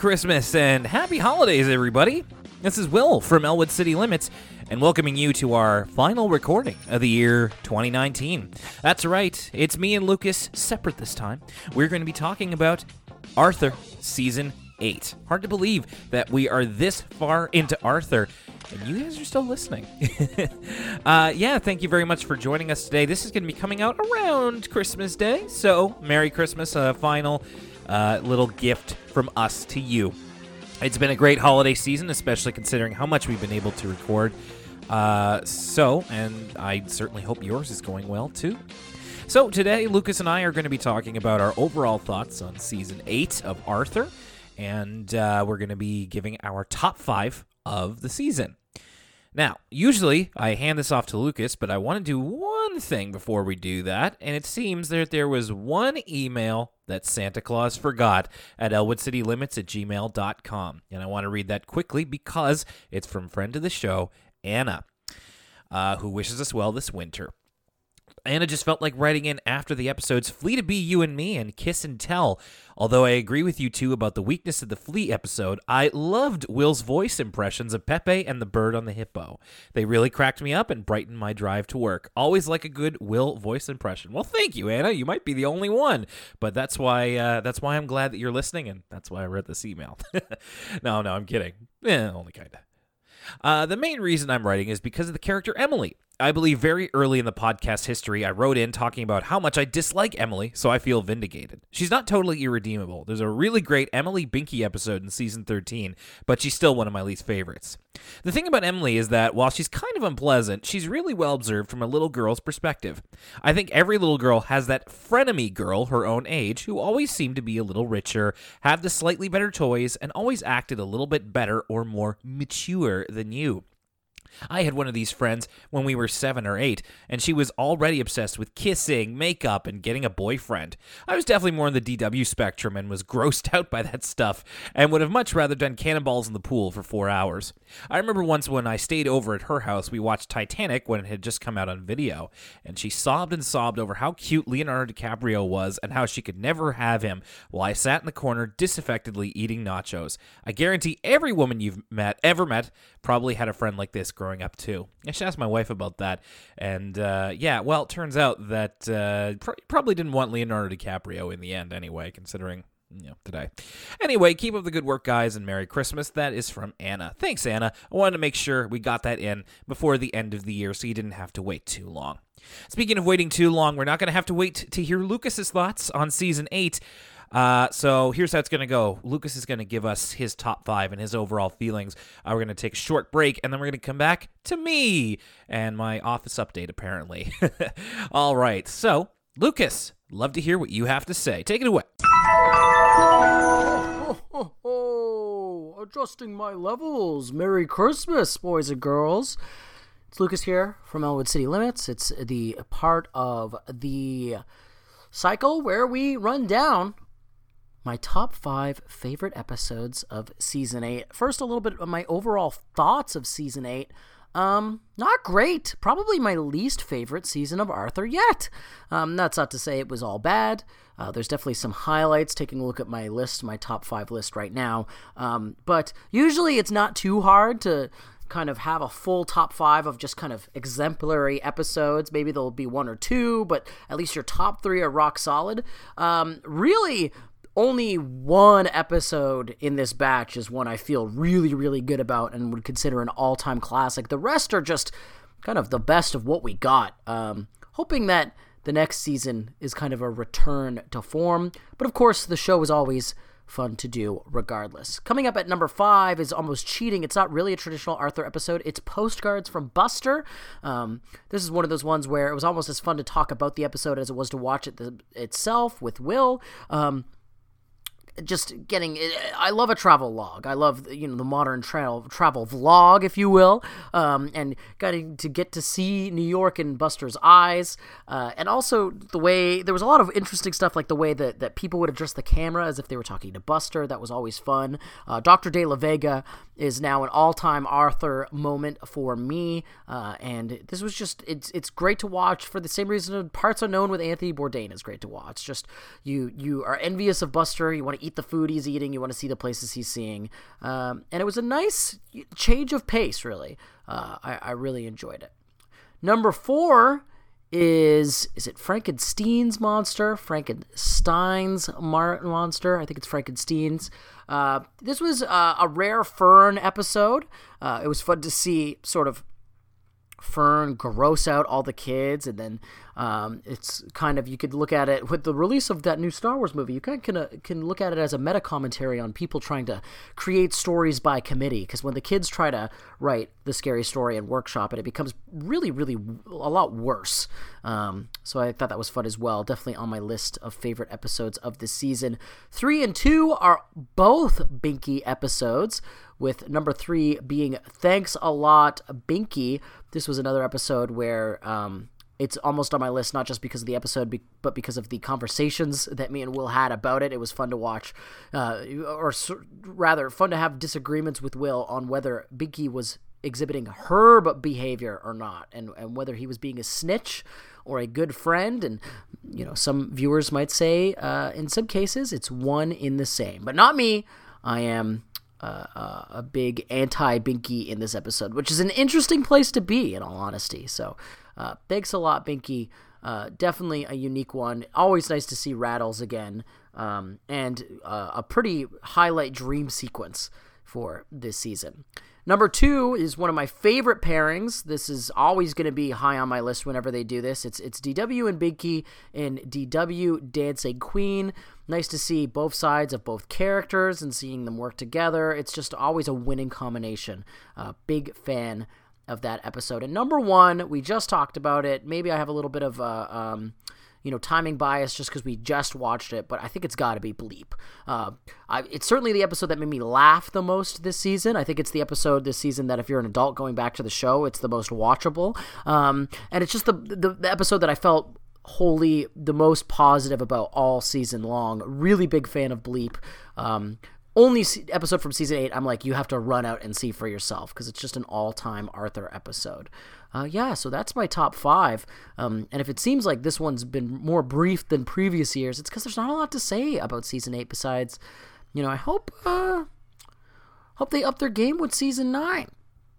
Christmas and Happy Holidays, everybody. This is Will from Elwood City Limits and welcoming you to our final recording of the year 2019. That's right, it's me and Lucas separate this time. We're going to be talking about Arthur Season 8. Hard to believe that we are this far into Arthur and you guys are still listening. uh, yeah, thank you very much for joining us today. This is going to be coming out around Christmas Day, so Merry Christmas, a final uh, little gift from us to you. It's been a great holiday season, especially considering how much we've been able to record. Uh, so, and I certainly hope yours is going well too. So, today, Lucas and I are going to be talking about our overall thoughts on season 8 of Arthur, and uh, we're going to be giving our top five of the season. Now, usually I hand this off to Lucas, but I want to do one thing before we do that, and it seems that there was one email that Santa Claus forgot at elwoodcitylimits at gmail.com. And I want to read that quickly because it's from friend of the show, Anna, uh, who wishes us well this winter. Anna just felt like writing in after the episodes Flea to Be You and Me and Kiss and Tell. Although I agree with you too about the weakness of the Flea episode, I loved Will's voice impressions of Pepe and the bird on the hippo. They really cracked me up and brightened my drive to work. Always like a good Will voice impression. Well, thank you, Anna. You might be the only one, but that's why uh, that's why I'm glad that you're listening, and that's why I read this email. no, no, I'm kidding. Eh, only kinda. Uh, the main reason I'm writing is because of the character Emily. I believe very early in the podcast history, I wrote in talking about how much I dislike Emily, so I feel vindicated. She's not totally irredeemable. There's a really great Emily Binky episode in season 13, but she's still one of my least favorites. The thing about Emily is that while she's kind of unpleasant, she's really well observed from a little girl's perspective. I think every little girl has that frenemy girl her own age who always seemed to be a little richer, have the slightly better toys, and always acted a little bit better or more mature than you. I had one of these friends when we were seven or eight, and she was already obsessed with kissing, makeup, and getting a boyfriend. I was definitely more in the DW spectrum and was grossed out by that stuff, and would have much rather done cannonballs in the pool for four hours. I remember once when I stayed over at her house, we watched Titanic when it had just come out on video, and she sobbed and sobbed over how cute Leonardo DiCaprio was and how she could never have him, while I sat in the corner disaffectedly eating nachos. I guarantee every woman you've met, ever met, probably had a friend like this growing up too. I should ask my wife about that. And uh, yeah, well, it turns out that uh, pr- probably didn't want Leonardo DiCaprio in the end anyway, considering you know, today. Anyway, keep up the good work, guys, and Merry Christmas. That is from Anna. Thanks, Anna. I wanted to make sure we got that in before the end of the year so you didn't have to wait too long. Speaking of waiting too long, we're not going to have to wait to hear Lucas's thoughts on season 8. Uh, so here's how it's going to go. Lucas is going to give us his top five and his overall feelings. Uh, we're going to take a short break, and then we're going to come back to me and my office update, apparently. All right. So, Lucas, love to hear what you have to say. Take it away. Oh, oh, adjusting my levels. Merry Christmas, boys and girls. It's Lucas here from Elwood City Limits. It's the part of the cycle where we run down my top five favorite episodes of season eight. First, a little bit of my overall thoughts of season eight. Um, not great. Probably my least favorite season of Arthur yet. Um, that's not to say it was all bad. Uh, there's definitely some highlights. Taking a look at my list, my top five list right now. Um, but usually it's not too hard to kind of have a full top five of just kind of exemplary episodes. Maybe there'll be one or two, but at least your top three are rock solid. Um, really, only one episode in this batch is one I feel really, really good about and would consider an all time classic. The rest are just kind of the best of what we got. Um, hoping that the next season is kind of a return to form. But of course, the show is always fun to do regardless. Coming up at number five is almost cheating. It's not really a traditional Arthur episode, it's postcards from Buster. Um, this is one of those ones where it was almost as fun to talk about the episode as it was to watch it the, itself with Will. Um, just getting i love a travel log. I love you know the modern travel travel vlog if you will um, and getting to get to see new york in buster's eyes uh, and also the way there was a lot of interesting stuff like the way that, that people would adjust the camera as if they were talking to buster. That was always fun. Uh, dr de la vega is now an all-time Arthur moment for me, uh, and this was just it's it's great to watch for the same reason Parts Unknown with Anthony Bourdain is great to watch. Just you you are envious of Buster, you want to eat the food he's eating, you want to see the places he's seeing, um, and it was a nice change of pace. Really, uh, I, I really enjoyed it. Number four is is it Frankenstein's monster? Frankenstein's mar- monster? I think it's Frankenstein's. Uh, this was uh, a rare Fern episode. Uh, it was fun to see sort of Fern gross out all the kids, and then um, it's kind of you could look at it with the release of that new Star Wars movie. You kind of can, uh, can look at it as a meta commentary on people trying to create stories by committee. Because when the kids try to write the scary story and workshop it, it becomes really, really a lot worse. Um, so I thought that was fun as well. Definitely on my list of favorite episodes of this season. Three and two are both Binky episodes with number three being Thanks a Lot, Binky. This was another episode where um, it's almost on my list, not just because of the episode, but because of the conversations that me and Will had about it. It was fun to watch, uh, or rather, fun to have disagreements with Will on whether Binky was exhibiting herb behavior or not, and, and whether he was being a snitch or a good friend. And, you know, some viewers might say, uh, in some cases, it's one in the same, but not me. I am uh, uh, a big anti Binky in this episode, which is an interesting place to be, in all honesty. So, uh, thanks a lot, Binky. Uh, definitely a unique one. Always nice to see Rattles again, um, and uh, a pretty highlight dream sequence for this season. Number two is one of my favorite pairings. This is always going to be high on my list whenever they do this. It's it's DW and Binky and DW Dancing Queen. Nice to see both sides of both characters and seeing them work together. It's just always a winning combination. Uh, big fan of that episode. And number one, we just talked about it. Maybe I have a little bit of a. Um, you know, timing bias just because we just watched it, but I think it's got to be Bleep. Uh, I, it's certainly the episode that made me laugh the most this season. I think it's the episode this season that if you're an adult going back to the show, it's the most watchable. Um, and it's just the, the, the episode that I felt wholly the most positive about all season long. Really big fan of Bleep. Um, only episode from season eight, I'm like, you have to run out and see for yourself because it's just an all time Arthur episode. Uh, yeah, so that's my top five. Um, and if it seems like this one's been more brief than previous years, it's because there's not a lot to say about season eight. Besides, you know, I hope uh, hope they up their game with season nine.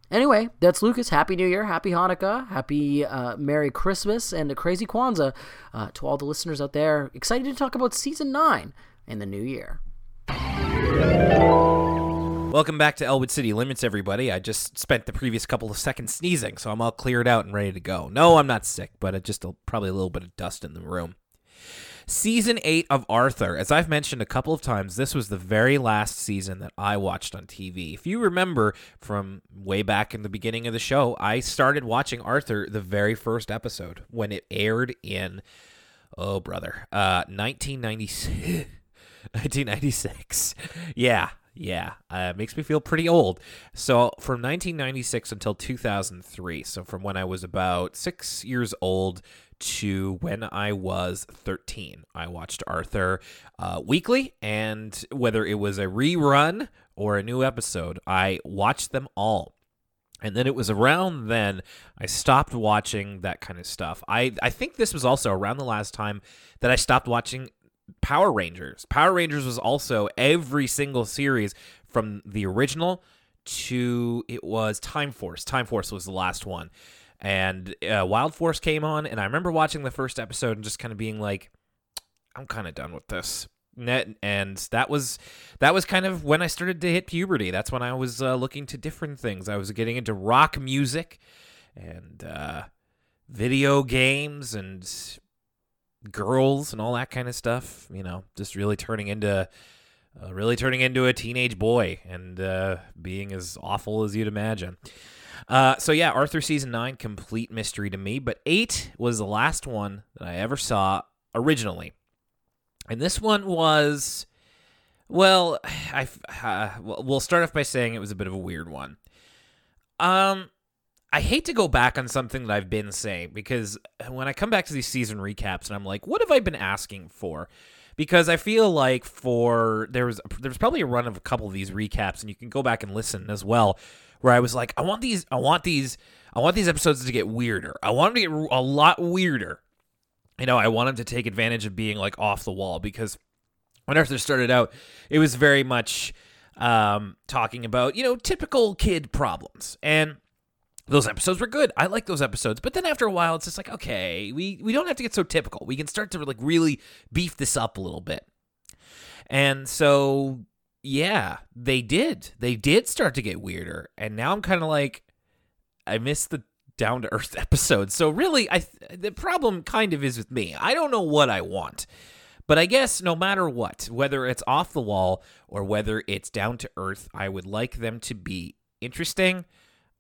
Anyway, that's Lucas. Happy New Year, Happy Hanukkah, Happy uh, Merry Christmas, and a Crazy Kwanzaa uh, to all the listeners out there. Excited to talk about season nine in the new year. Welcome back to Elwood City Limits, everybody. I just spent the previous couple of seconds sneezing, so I'm all cleared out and ready to go. No, I'm not sick, but just a, probably a little bit of dust in the room. Season 8 of Arthur. As I've mentioned a couple of times, this was the very last season that I watched on TV. If you remember from way back in the beginning of the show, I started watching Arthur the very first episode when it aired in, oh, brother, uh, 1996. 1996. Yeah, yeah, uh, makes me feel pretty old. So from 1996 until 2003, so from when I was about six years old to when I was 13, I watched Arthur uh, weekly, and whether it was a rerun or a new episode, I watched them all. And then it was around then I stopped watching that kind of stuff. I, I think this was also around the last time that I stopped watching Power Rangers. Power Rangers was also every single series from the original to it was Time Force. Time Force was the last one. And uh, Wild Force came on, and I remember watching the first episode and just kind of being like, I'm kind of done with this. And that was that was kind of when I started to hit puberty. That's when I was uh, looking to different things. I was getting into rock music and uh, video games and girls and all that kind of stuff. You know, just really turning into, uh, really turning into a teenage boy and uh, being as awful as you'd imagine. Uh, so yeah, Arthur season nine, complete mystery to me. But eight was the last one that I ever saw originally, and this one was, well, I uh, we'll start off by saying it was a bit of a weird one. Um, I hate to go back on something that I've been saying because when I come back to these season recaps and I'm like, what have I been asking for? because I feel like for there was there was probably a run of a couple of these recaps, and you can go back and listen as well, where I was like, I want these, I want these, I want these episodes to get weirder. I want them to get a lot weirder. You know, I want them to take advantage of being like off the wall because when Arthur started out, it was very much um, talking about you know typical kid problems and those episodes were good. I like those episodes. But then after a while, it's just like, okay, we, we don't have to get so typical. We can start to like really beef this up a little bit. And so, yeah, they did. They did start to get weirder. And now I'm kind of like, I miss the down to earth episodes. So really, I the problem kind of is with me. I don't know what I want. But I guess no matter what, whether it's off the wall or whether it's down to earth, I would like them to be interesting.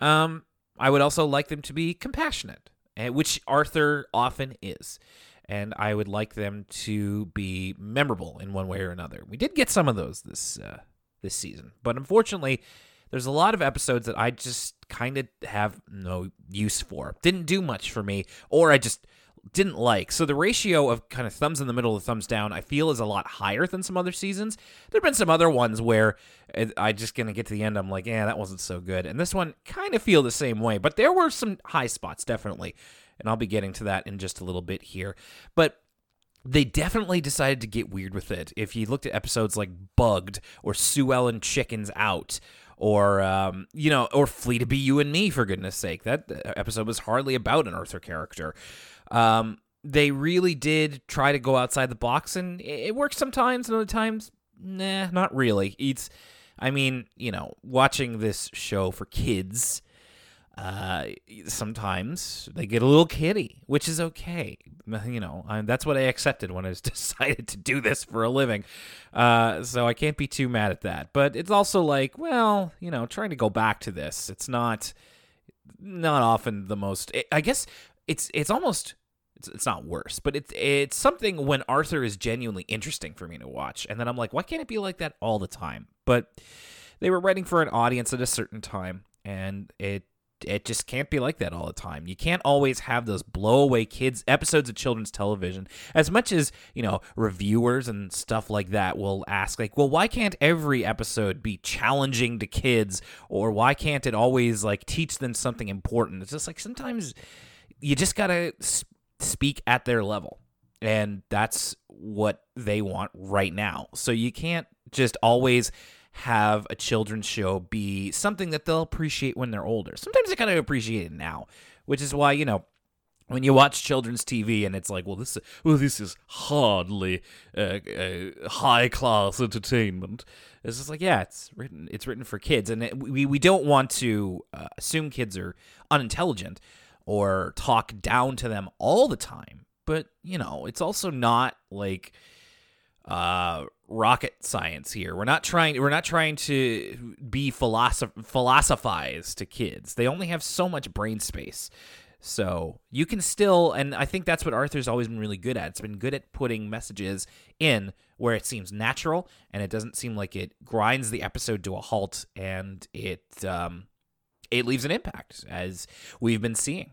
Um, I would also like them to be compassionate, eh, which Arthur often is. And I would like them to be memorable in one way or another. We did get some of those this uh, this season, but unfortunately, there's a lot of episodes that I just kind of have no use for. Didn't do much for me, or I just didn't like. So the ratio of kind of thumbs in the middle of thumbs down, I feel is a lot higher than some other seasons. There've been some other ones where I just gonna get to the end, I'm like, yeah, that wasn't so good. And this one kind of feel the same way, but there were some high spots definitely, and I'll be getting to that in just a little bit here. But they definitely decided to get weird with it. If you looked at episodes like Bugged or Sue Ellen Chickens Out or um, you know, or Flea to Be You and Me for goodness sake. That episode was hardly about an Arthur character. Um, they really did try to go outside the box, and it works sometimes, and other times, nah, not really. It's, I mean, you know, watching this show for kids, uh, sometimes they get a little kiddie, which is okay. You know, I, that's what I accepted when I decided to do this for a living. Uh, so I can't be too mad at that. But it's also like, well, you know, trying to go back to this, it's not, not often the most. I guess it's it's almost it's, it's not worse, but it's it's something when Arthur is genuinely interesting for me to watch, and then I'm like, why can't it be like that all the time? But they were writing for an audience at a certain time, and it it just can't be like that all the time. You can't always have those blowaway kids episodes of children's television. As much as, you know, reviewers and stuff like that will ask like, "Well, why can't every episode be challenging to kids or why can't it always like teach them something important?" It's just like sometimes you just got to speak at their level. And that's what they want right now. So you can't just always have a children's show be something that they'll appreciate when they're older. Sometimes they kind of appreciate it now, which is why, you know, when you watch children's TV and it's like, well, this, well, this is hardly uh, uh, high class entertainment. It's just like, yeah, it's written, it's written for kids, and it, we we don't want to uh, assume kids are unintelligent or talk down to them all the time. But, you know, it's also not like uh rocket science here. We're not trying we're not trying to be philosoph- philosophize to kids. They only have so much brain space. So, you can still and I think that's what Arthur's always been really good at. It's been good at putting messages in where it seems natural and it doesn't seem like it grinds the episode to a halt and it um it leaves an impact as we've been seeing.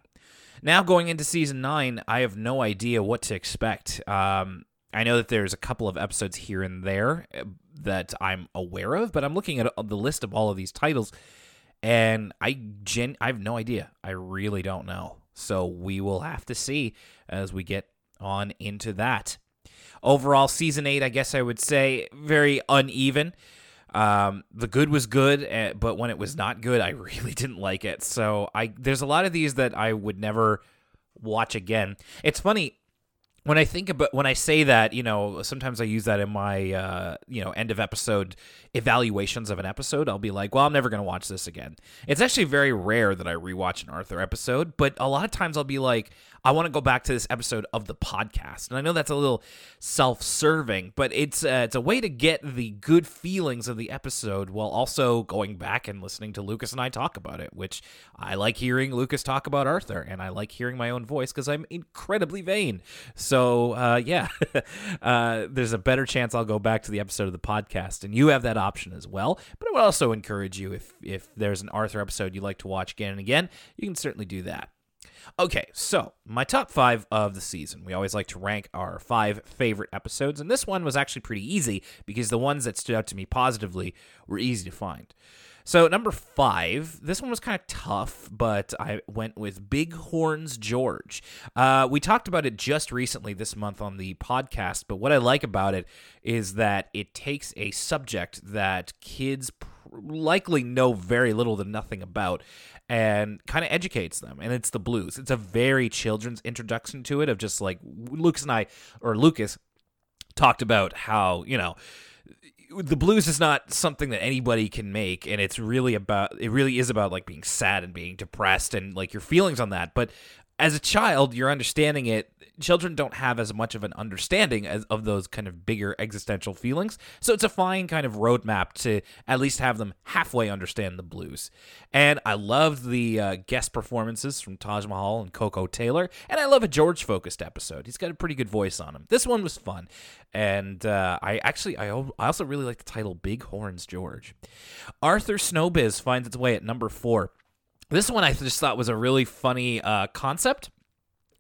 Now going into season nine, I have no idea what to expect. Um, I know that there's a couple of episodes here and there uh, that I'm aware of, but I'm looking at the list of all of these titles, and I gen I have no idea. I really don't know. So we will have to see as we get on into that. Overall, season eight, I guess I would say very uneven. Um, the good was good, eh, but when it was not good, I really didn't like it. So I there's a lot of these that I would never watch again. It's funny when I think about when I say that, you know, sometimes I use that in my uh, you know end of episode evaluations of an episode. I'll be like, well, I'm never gonna watch this again. It's actually very rare that I rewatch an Arthur episode, but a lot of times I'll be like, I want to go back to this episode of the podcast. And I know that's a little self-serving, but it's uh, it's a way to get the good feelings of the episode while also going back and listening to Lucas and I talk about it, which I like hearing Lucas talk about Arthur, and I like hearing my own voice because I'm incredibly vain. So uh, yeah, uh, there's a better chance I'll go back to the episode of the podcast, and you have that option as well. But I would also encourage you if if there's an Arthur episode you like to watch again and again, you can certainly do that. Okay, so my top five of the season. We always like to rank our five favorite episodes, and this one was actually pretty easy because the ones that stood out to me positively were easy to find. So, number five, this one was kind of tough, but I went with Big Horns George. Uh, we talked about it just recently this month on the podcast, but what I like about it is that it takes a subject that kids likely know very little to nothing about and kind of educates them and it's the blues. It's a very children's introduction to it of just like lucas and i or lucas talked about how you know the blues is not something that anybody can make and it's really about it really is about like being sad and being depressed and like your feelings on that but as a child you're understanding it children don't have as much of an understanding as, of those kind of bigger existential feelings. So it's a fine kind of roadmap to at least have them halfway understand the blues. And I loved the uh, guest performances from Taj Mahal and Koko Taylor. And I love a George focused episode. He's got a pretty good voice on him. This one was fun. And uh, I actually, I, I also really like the title Big Horns George. Arthur Snowbiz finds its way at number four. This one I just thought was a really funny uh, concept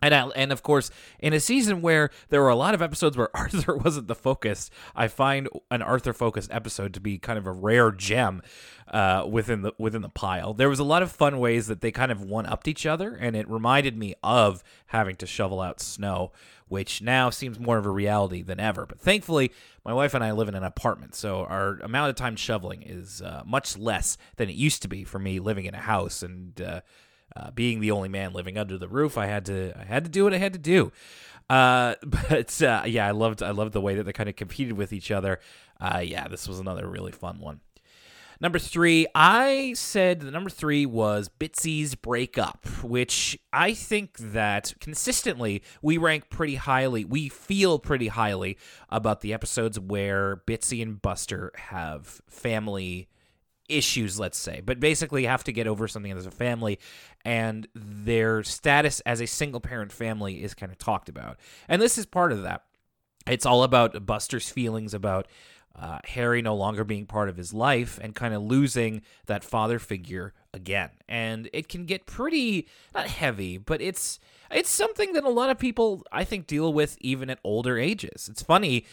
and I, and of course, in a season where there were a lot of episodes where Arthur wasn't the focus, I find an Arthur focused episode to be kind of a rare gem uh, within the within the pile. There was a lot of fun ways that they kind of one upped each other, and it reminded me of having to shovel out snow, which now seems more of a reality than ever. But thankfully, my wife and I live in an apartment, so our amount of time shoveling is uh, much less than it used to be for me living in a house and. Uh, uh, being the only man living under the roof, I had to I had to do what I had to do. Uh, but uh, yeah, I loved I loved the way that they kind of competed with each other. Uh, yeah, this was another really fun one. Number three, I said the number three was Bitsy's breakup, which I think that consistently we rank pretty highly. We feel pretty highly about the episodes where Bitsy and Buster have family issues, let's say, but basically have to get over something as a family, and their status as a single parent family is kind of talked about. And this is part of that. It's all about Buster's feelings about uh, Harry no longer being part of his life and kind of losing that father figure again. And it can get pretty not heavy, but it's it's something that a lot of people I think deal with even at older ages. It's funny,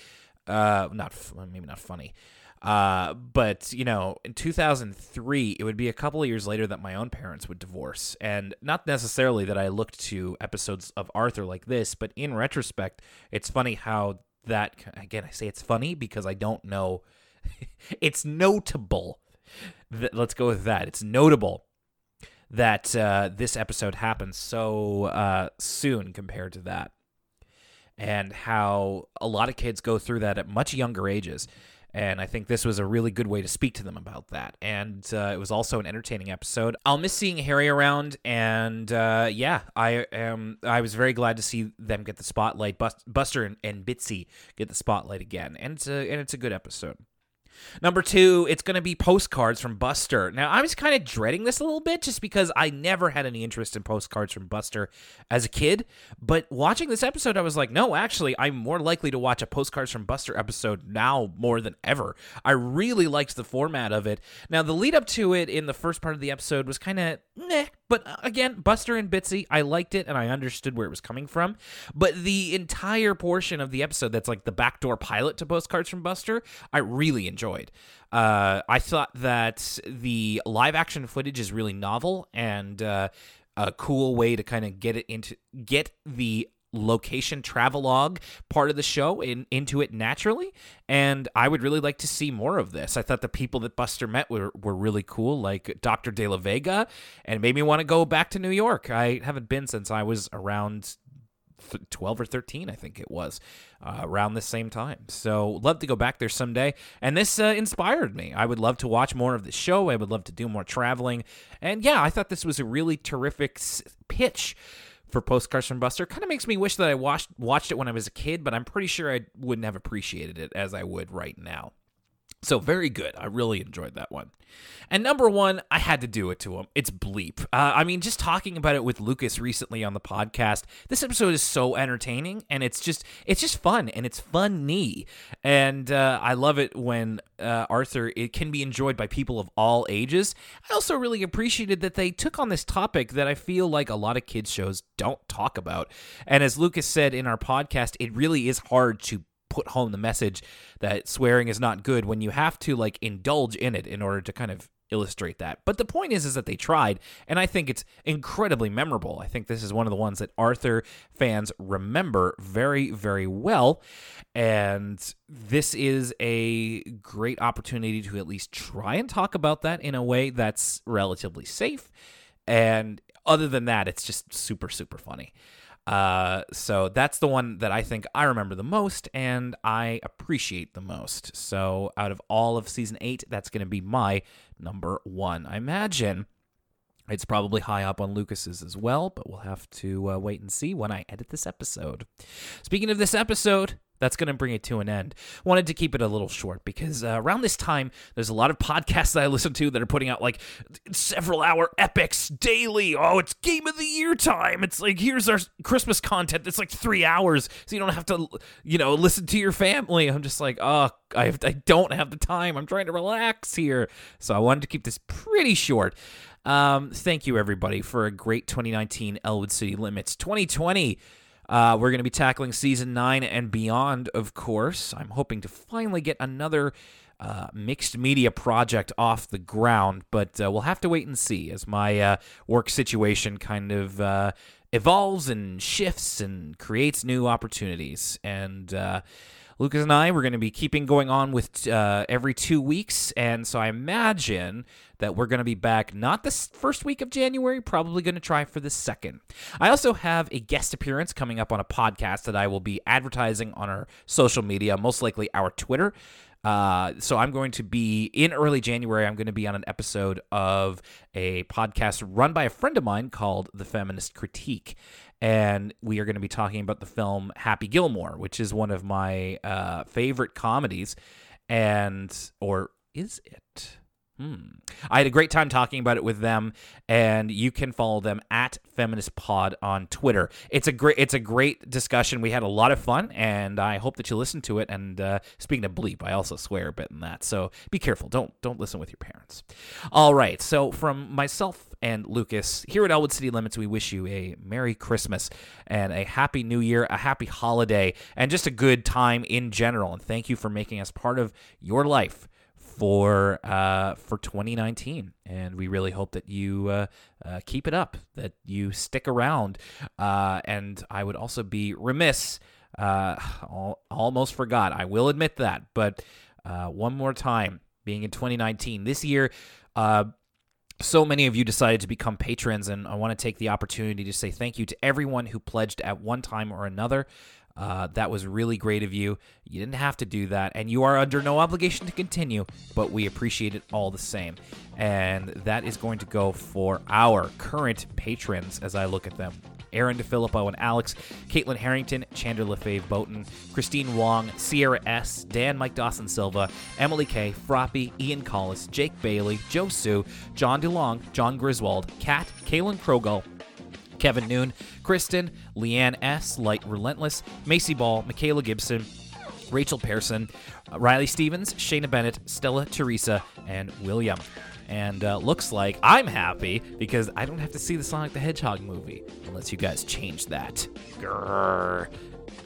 uh, not maybe not funny. Uh, but you know, in 2003, it would be a couple of years later that my own parents would divorce, and not necessarily that I looked to episodes of Arthur like this, but in retrospect, it's funny how that again I say it's funny because I don't know. it's notable. That, let's go with that. It's notable that uh, this episode happens so uh, soon compared to that, and how a lot of kids go through that at much younger ages. And I think this was a really good way to speak to them about that. And uh, it was also an entertaining episode. I'll miss seeing Harry around, and uh, yeah, I am. I was very glad to see them get the spotlight. Buster and, and Bitsy get the spotlight again, and it's a and it's a good episode. Number two, it's going to be postcards from Buster. Now, I was kind of dreading this a little bit just because I never had any interest in postcards from Buster as a kid. But watching this episode, I was like, no, actually, I'm more likely to watch a postcards from Buster episode now more than ever. I really liked the format of it. Now, the lead up to it in the first part of the episode was kind of meh, but uh, again, Buster and Bitsy, I liked it and I understood where it was coming from. But the entire portion of the episode that's like the backdoor pilot to Postcards from Buster, I really enjoyed. Uh, I thought that the live action footage is really novel and uh, a cool way to kind of get it into get the location travelogue part of the show in, into it naturally. And I would really like to see more of this. I thought the people that Buster met were, were really cool, like Dr. De La Vega, and made me want to go back to New York. I haven't been since I was around 12 or 13 i think it was uh, around the same time so love to go back there someday and this uh, inspired me i would love to watch more of the show i would love to do more traveling and yeah i thought this was a really terrific pitch for Postcards from Buster. Kind of makes me wish that I watched watched it when I was a kid, but I'm pretty sure I wouldn't have appreciated it as I would right now. So very good. I really enjoyed that one. And number one, I had to do it to him. It's Bleep. Uh, I mean, just talking about it with Lucas recently on the podcast, this episode is so entertaining, and it's just it's just fun, and it's funny, and uh, I love it when uh, Arthur it can be enjoyed by people of all ages. I also really appreciated that they took on this topic that I feel like a lot of kids shows don't talk about, and as Lucas said in our podcast, it really is hard to put home the message that swearing is not good when you have to like indulge in it in order to kind of illustrate that. But the point is is that they tried and I think it's incredibly memorable. I think this is one of the ones that Arthur fans remember very very well and this is a great opportunity to at least try and talk about that in a way that's relatively safe and other than that it's just super super funny. Uh, so that's the one that I think I remember the most and I appreciate the most. So out of all of season eight, that's going to be my number one. I imagine it's probably high up on Lucas's as well, but we'll have to uh, wait and see when I edit this episode. Speaking of this episode, that's going to bring it to an end. Wanted to keep it a little short because uh, around this time, there's a lot of podcasts that I listen to that are putting out like several hour epics daily. Oh, it's game of the year time. It's like, here's our Christmas content. It's like three hours, so you don't have to, you know, listen to your family. I'm just like, oh, I, have, I don't have the time. I'm trying to relax here. So I wanted to keep this pretty short. Um, thank you, everybody, for a great 2019 Elwood City Limits. 2020 uh, we're going to be tackling season nine and beyond, of course. I'm hoping to finally get another uh, mixed media project off the ground, but uh, we'll have to wait and see as my uh, work situation kind of uh, evolves and shifts and creates new opportunities. And uh, Lucas and I, we're going to be keeping going on with uh, every two weeks. And so I imagine that we're going to be back not the first week of January, probably going to try for the second. I also have a guest appearance coming up on a podcast that I will be advertising on our social media, most likely our Twitter. Uh, so I'm going to be in early January. I'm going to be on an episode of a podcast run by a friend of mine called The Feminist Critique, and we are going to be talking about the film Happy Gilmore, which is one of my uh, favorite comedies, and or is it? Hmm. I had a great time talking about it with them, and you can follow them at Feminist Pod on Twitter. It's a great, it's a great discussion. We had a lot of fun, and I hope that you listen to it. And uh, speaking of bleep, I also swear a bit in that, so be careful. Don't don't listen with your parents. All right. So from myself and Lucas here at Elwood City Limits, we wish you a Merry Christmas and a Happy New Year, a Happy Holiday, and just a good time in general. And thank you for making us part of your life for uh, for 2019, and we really hope that you uh, uh, keep it up, that you stick around, uh, and I would also be remiss. Uh, almost forgot. I will admit that, but uh, one more time, being in 2019, this year. so many of you decided to become patrons, and I want to take the opportunity to say thank you to everyone who pledged at one time or another. Uh, that was really great of you. You didn't have to do that, and you are under no obligation to continue, but we appreciate it all the same. And that is going to go for our current patrons as I look at them. Aaron DeFilippo and Alex, Caitlin Harrington, Chandler LaFave Boughton, Christine Wong, Sierra S., Dan Mike Dawson Silva, Emily K., Froppy, Ian Collis, Jake Bailey, Joe Sue, John DeLong, John Griswold, Kat, Kaylin Krogel, Kevin Noon, Kristen, Leanne S., Light Relentless, Macy Ball, Michaela Gibson, Rachel Pearson, uh, Riley Stevens, Shayna Bennett, Stella Teresa, and William. And uh, looks like I'm happy because I don't have to see the Sonic the Hedgehog movie unless you guys change that. Grrr.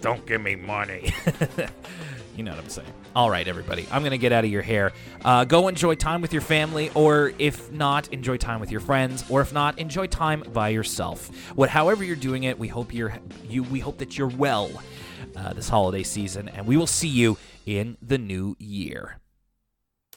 Don't give me money. You know what I'm saying. All right, everybody. I'm going to get out of your hair. Uh, go enjoy time with your family, or if not, enjoy time with your friends, or if not, enjoy time by yourself. What, however you're doing it, we hope you're you. We hope that you're well uh, this holiday season, and we will see you in the new year.